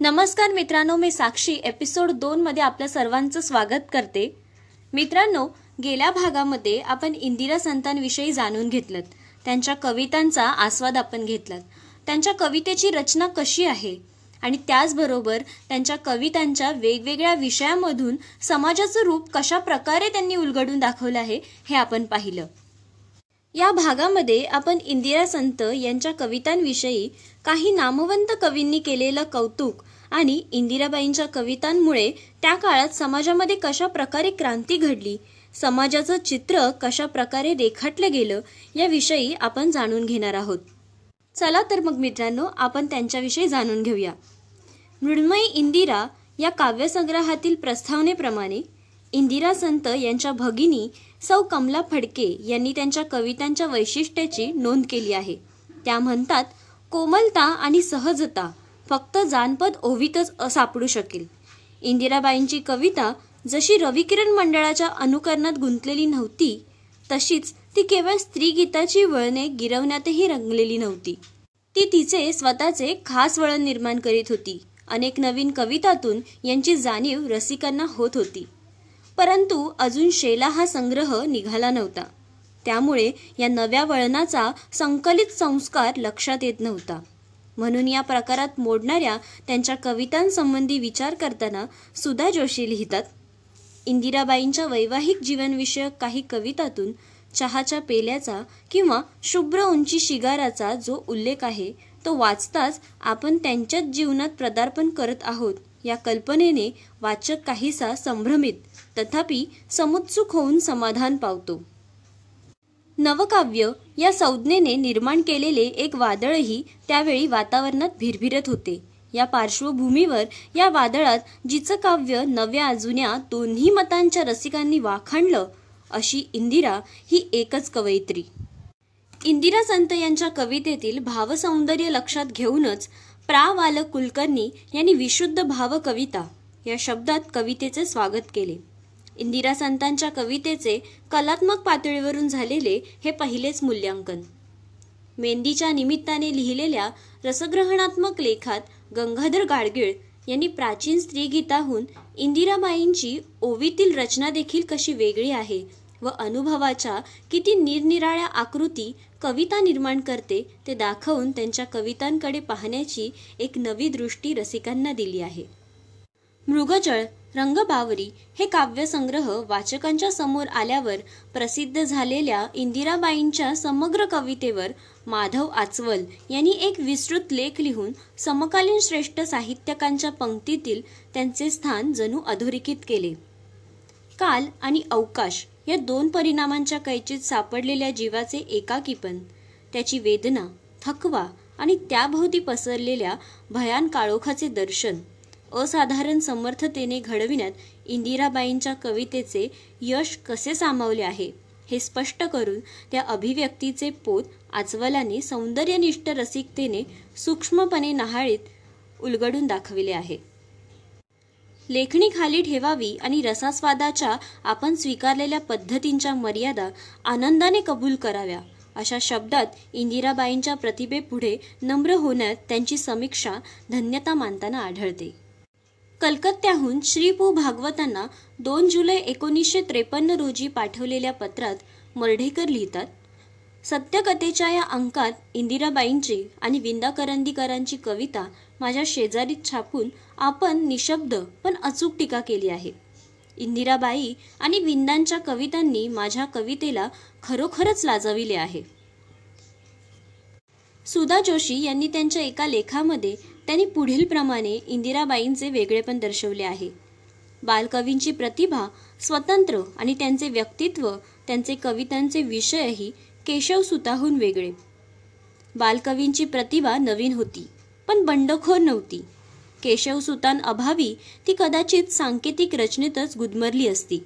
नमस्कार मित्रांनो मी साक्षी. एपिसोड दोन मध्ये आपल्या सर्वांचं स्वागत करते. मित्रांनो गेल्या भागामध्ये आपण इंदिरा संतांविषयी जाणून घेतलं त्यांच्या कवितांचा आस्वाद आपण घेतलात. त्यांच्या कवितेची रचना कशी आहे? आणि त्याचबरोबर त्यांच्या कवितांच्या वेगवेगळ्या विषयामधून समाजाचं रूप कशा प्रकारे त्यांनी उलगडून दाखवलं आहे हे आपण पाहिलं. या भागामध्ये आपण इंदिरा संत यांच्या कवितांविषयी काही नामवंत कवींनी केलेलं कौतुक आणि इंदिराबाईंच्या कवितांमुळे त्या काळात समाजामध्ये कशा प्रकारे क्रांती घडली समाजाचं चित्र कशा प्रकारे रेखाटलं गेलं याविषयी आपण जाणून घेणार आहोत. चला तर मग मित्रांनो आपण त्यांच्याविषयी जाणून घेऊया. मृण्मयी इंदिरा या काव्यसंग्रहातील प्रस्तावनेप्रमाणे इंदिरा संत यांच्या भगिनी सौ कमला फडके यांनी त्यांच्या कवितांच्या वैशिष्ट्याची नोंद केली आहे. त्या म्हणतात कोमलता आणि सहजता फक्त जानपद ओवीतच सापडू शकेल. इंदिराबाईंची कविता जशी रविकिरण मंडळाच्या अनुकरणात गुंतलेली नव्हती तशीच ती केवळ स्त्रीगीताची वळणे गिरवण्यातही रंगलेली नव्हती. ती तिचे स्वतःचे खास वळण निर्माण करीत होती. अनेक नवीन कवितातून यांची जाणीव रसिकांना होत होती. परंतु अजून शेला हा संग्रह निघाला नव्हता. त्यामुळे या नव्या वळणाचा संकलित संस्कार लक्षात येत नव्हता. म्हणून या प्रकारात मोडणाऱ्या त्यांच्या कवितांसंबंधी विचार करताना सुधा जोशी लिहितात इंदिराबाईंच्या वैवाहिक जीवनविषयक काही कवितातून चहाच्या पेल्याचा किंवा शुभ्र उंची शिगाराचा जो उल्लेख आहे तो वाचताच आपण त्यांच्याच जीवनात पदार्पण करत आहोत या कल्पनेने वाचक काहीसा संभ्रमित तथापि समुत्सुक होऊन समाधान पावतो. नवकाव्य या संज्ञेने निर्माण केलेले एक वादळही त्यावेळी वातावरणात भिरभिरत होते. या पार्श्वभूमीवर या वादळात जिचं काव्य नव्या जुन्या दोन्ही मतांच्या रसिकांनी वाखाणलं अशी इंदिरा ही एकच कवयित्री. इंदिरा संत यांच्या कवितेतील भावसौंदर्य लक्षात घेऊनच प्रा वाल कुलकर्णी यांनी विशुद्ध भावकविता या शब्दात कवितेचे स्वागत केले. इंदिरा संतांच्या कवितेचे कलात्मक पातळीवरून झालेले हे पहिलेच मूल्यांकन. मेंदीच्या निमित्ताने लिहिलेल्या रसग्रहणात्मक लेखात गंगाधर गाडगीळ यांनी प्राचीन स्त्रीगीताहून इंदिराबाईंची ओवीतील रचना देखील कशी वेगळी आहे व अनुभवाच्या किती निरनिराळ्या आकृती कविता निर्माण करते ते दाखवून त्यांच्या कवितांकडे पाहण्याची एक नवी दृष्टी रसिकांना दिली आहे. मृगजळ रंगबावरी हे काव्यसंग्रह वाचकांच्या समोर आल्यावर प्रसिद्ध झालेल्या इंदिराबाईंच्या समग्र कवितेवर माधव आचवल यांनी एक विस्तृत लेख लिहून समकालीन श्रेष्ठ साहित्यकांच्या पंक्तीतील त्यांचे स्थान जणू अधोरेखित केले. काल आणि अवकाश या दोन परिणामांच्या कैचीत सापडलेल्या जीवाचे एकाकीपण त्याची वेदना थकवा आणि त्याभोवती पसरलेल्या भयान काळोखाचे दर्शन असाधारण समर्थतेने घडविण्यात इंदिराबाईंच्या कवितेचे यश कसे सामावले आहे हे स्पष्ट करून त्या अभिव्यक्तीचे पोत आचवलाने सौंदर्यनिष्ठ रसिकतेने सूक्ष्मपणे नहाळीत उलगडून दाखविले आहे. लेखणी खाली ठेवावी आणि रसास्वादाच्या आपण स्वीकारलेल्या पद्धतींच्या मर्यादा आनंदाने कबूल कराव्या अशा शब्दात इंदिराबाईंच्या प्रतिभेपुढे नम्र होण्यात त्यांची समीक्षा धन्यता मानताना आढळते. कलकत्त्याहून श्री पू भागवतांना दोन जुलै एकोणीसशे त्रेपन्न रोजी पाठवलेल्या पत्रात मर्ढेकर लिहितात सत्यकथेच्या या अंकात इंदिराबाईंची आणि विंदा करंदीकरांची कविता माझ्या शेजारीत छापून आपण निशब्द पण अचूक टीका केली आहे. इंदिराबाई आणि विंदांच्या कवितांनी माझ्या कवितेला खरोखरच लाजविले आहे. सुधा जोशी यांनी त्यांच्या एका लेखामध्ये त्यांनी पुढील प्रमाणे इंदिराबाईंचे वेगळेपण दर्शवले आहे. बालकवींची प्रतिभा स्वतंत्र आणि त्यांचे व्यक्तित्व त्यांचे कवितांचे विषयही केशवसुताहून वेगळे. बालकवींची प्रतिभा नवीन होती पण बंडखोर नव्हती. केशवसुतान अभावी ती कदाचित सांकेतिक रचनेतच गुदमरली असती.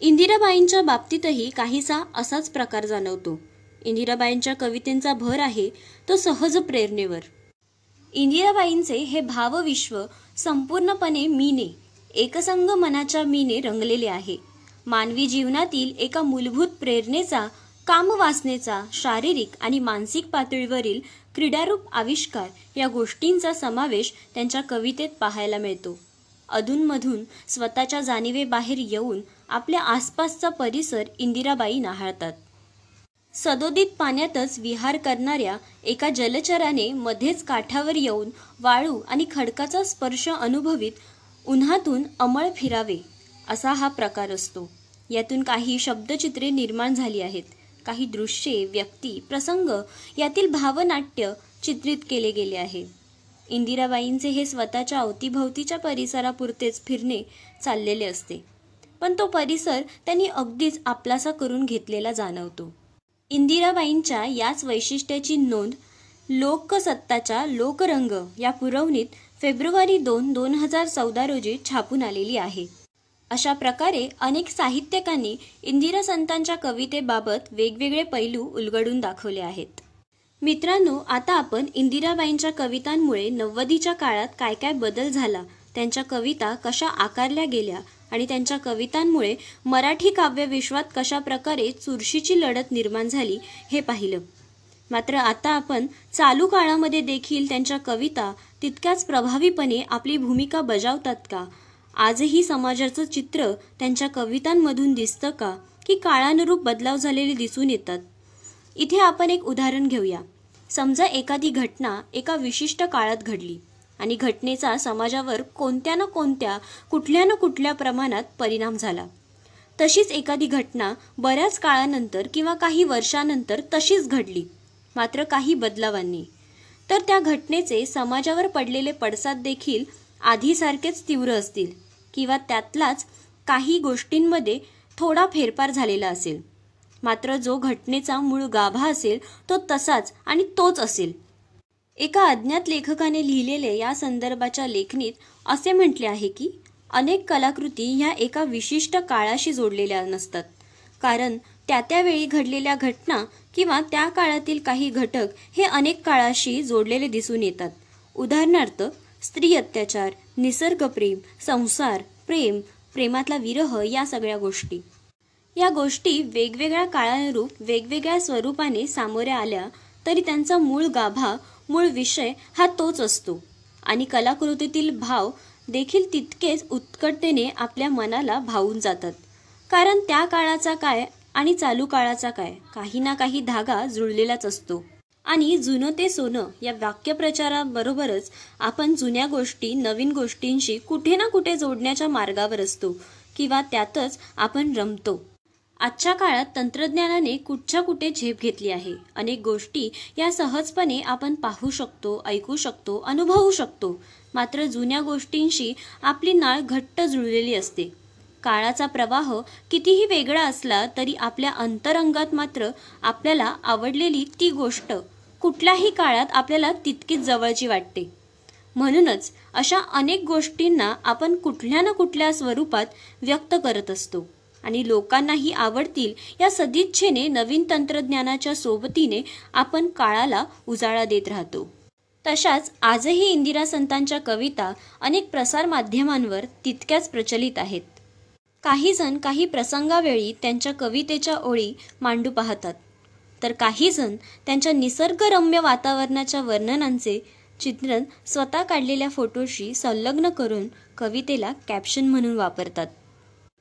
इंदिराबाईंच्या बाबतीतही काहीसा असाच प्रकार जाणवतो. इंदिराबाईंच्या कवितेंचा भर आहे तो सहज प्रेरणेवर. इंदिराबाईंचे हे भावविश्व संपूर्णपणे मीने एकसंग मनाच्या मीने रंगलेले आहे. मानवी जीवनातील एका मूलभूत प्रेरणेचा कामवासनेचा शारीरिक आणि मानसिक पातळीवरील क्रीडारूप आविष्कार या गोष्टींचा समावेश त्यांच्या कवितेत पाहायला मिळतो. अधूनमधून स्वतःच्या जाणीवेबाहेर येऊन आपल्या आसपासचा परिसर इंदिराबाई नाहाळतात. सदोदित पाण्यातच विहार करणाऱ्या एका जलचराने मध्येच काठावर येऊन वाळू आणि खडकाचा स्पर्श अनुभवित उन्हातून अमळ फिरावे असा हा प्रकार असतो. यातून काही शब्दचित्रे निर्माण झाली आहेत. काही दृश्ये व्यक्ती प्रसंग यातील भावनाट्य चित्रित केले गेले आहे. इंदिराबाईंचे हे स्वतःच्या अवतीभवतीच्या परिसरापुरतेच फिरणे चाललेले असते. पण तो परिसर त्यांनी अगदीच आपलासा करून घेतलेला जाणवतो. इंदिराबाईंच्या याच वैशिष्ट्याची नोंद लोकसत्ताच्या लोकरंग या पुरवणीत फेब्रुवारी दोन दोन हजार चौदा रोजी छापून आलेली आहे. अशा प्रकारे अनेक साहित्यकांनी इंदिरा संतांच्या कवितेबाबत वेगवेगळे पैलू उलगडून दाखवले आहेत. मित्रांनो आता आपण इंदिराबाईंच्या कवितांमुळे नव्वदीच्या काळात काय काय बदल झाला त्यांच्या कविता कशा आकारल्या गेल्या आणि त्यांच्या कवितांमुळे मराठी काव्यविश्वात कशा प्रकारे चुरशीची लढत निर्माण झाली हे पाहिलं. मात्र आता आपण चालू काळामध्ये देखील त्यांच्या कविता तितक्याच प्रभावीपणे आपली भूमिका बजावतात का? आजही समाजाचं चित्र त्यांच्या कवितांमधून दिसतं का? की काळानुरूप बदलाव झालेले दिसून येतात? इथे आपण एक उदाहरण घेऊया. समजा एखादी घटना एका विशिष्ट काळात घडली. आणि घटनेचा समाजावर कोणत्या ना कोणत्या कुठल्या ना कुठल्या प्रमाणात परिणाम झाला. तशीच एखादी घटना बऱ्याच काळानंतर किंवा काही वर्षानंतर तशीच घडली मात्र काही बदलावांनी. तर त्या घटनेचे समाजावर पडलेले पडसाद देखील आधीसारखेच तीव्र असतील किंवा त्यातलाच काही गोष्टींमध्ये थोडा फेरफार झालेला असेल. मात्र जो घटनेचा मूळ गाभा असेल तो तसाच आणि तोच असेल. एका अज्ञात लेखकाने लिहिलेले या संदर्भाच्या लेखणीत असे म्हटले आहे की अनेक कलाकृती ह्या एका विशिष्ट काळाशी जोडलेल्या नसतात. कारण त्या त्यावेळी घडलेल्या घटना किंवा त्या काळातील काही घटक हे अनेक काळाशी जोडलेले दिसून येतात. उदाहरणार्थ स्त्री अत्याचार निसर्गप्रेम संसार प्रेम प्रेमातला विरह या सगळ्या गोष्टी. या गोष्टी वेगवेगळ्या काळानुरूप वेगवेगळ्या स्वरूपाने सामोऱ्या आल्या तरी त्यांचा मूळ गाभा मूळ विषय हा तोच असतो. आणि कलाकृतीतील भाव देखील तितकेच उत्कटतेने आपल्या मनाला भावून जातात. कारण त्या काळाचा काय आणि चालू काळाचा काय काही ना काही धागा जुळलेलाच असतो. आणि जुनं ते सोनं या वाक्यप्रचाराबरोबरच आपण जुन्या गोष्टी नवीन गोष्टींशी कुठे ना कुठे जोडण्याच्या मार्गावर असतो किंवा त्यातच आपण रमतो. आजच्या काळात तंत्रज्ञानाने कुठच्या कुठे झेप घेतली आहे? अनेक गोष्टी या सहजपणे आपण पाहू शकतो ऐकू शकतो अनुभवू शकतो. मात्र जुन्या गोष्टींशी आपली नाळ घट्ट जुळलेली असते. काळाचा प्रवाह कितीही वेगळा असला तरी आपल्या अंतरंगात मात्र आपल्याला आवडलेली ती गोष्ट कुठल्याही काळात आपल्याला तितकीच जवळची वाटते. म्हणूनच अशा अनेक गोष्टींना आपण कुठल्या ना कुठल्या स्वरूपात व्यक्त करत असतो. आणि लोकांनाही आवडतील या सदिच्छेने नवीन तंत्रज्ञानाच्या सोबतीने आपण काळाला उजाळा देत राहतो. तशाच आजही इंदिरा संतांच्या कविता अनेक प्रसार माध्यमांवर तितक्याच प्रचलित आहेत. काही जण काही प्रसंगावेळी त्यांच्या कवितेच्या ओळी मांडू पाहतात. तर काही जण त्यांच्या निसर्गरम्य वातावरणाच्या वर्णनांचे चित्रण स्वतः काढलेल्या फोटोशी संलग्न करून कवितेला कॅप्शन म्हणून वापरतात.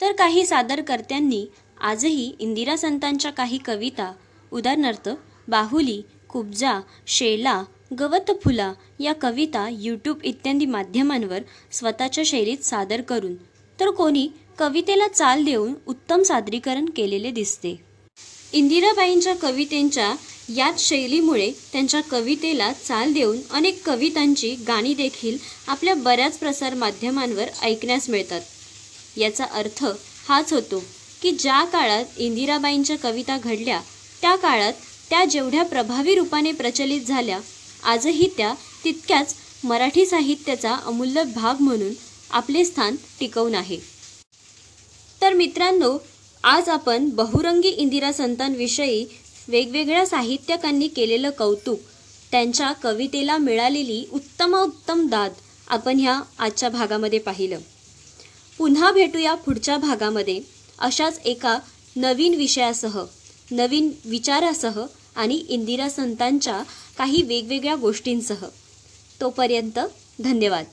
तर काही सादरकर्त्यांनी आजही इंदिरा संतांच्या काही कविता उदाहरणार्थ बाहुली कुब्जा शेला गवत फुला या कविता यूट्यूब इत्यादी माध्यमांवर स्वतःच्या शैलीत सादर करून तर कोणी कवितेला चाल देऊन उत्तम सादरीकरण केलेले दिसते. इंदिराबाईंच्या कवितेंच्या याच शैलीमुळे त्यांच्या कवितेला चाल देऊन अनेक कवितांची गाणी देखील आपल्या बऱ्याच प्रसार माध्यमांवर ऐकण्यास मिळतात. याचा अर्थ हाच होतो की ज्या काळात इंदिराबाईंच्या कविता घडल्या त्या काळात त्या जेवढ्या प्रभावी रूपाने प्रचलित झाल्या आजही त्या तितक्याच मराठी साहित्याचा अमूल्य भाग म्हणून आपले स्थान टिकवून आहे. तर मित्रांनो आज आपण बहुरंगी इंदिरा संतांविषयी वेगवेगळ्या साहित्यकांनी केलेलं कौतुक त्यांच्या कवितेला मिळालेली उत्तमोत्तम दाद आपण ह्या आजच्या भागामध्ये पाहिलं. पुन्हा भेटूया पुढच्या भागामध्ये. अशाच एका नवीन विषयासह नवीन विचारासह आणि इंदिरा संतांच्या काही वेगवेगळ्या गोष्टींसह. तोपर्यंत धन्यवाद.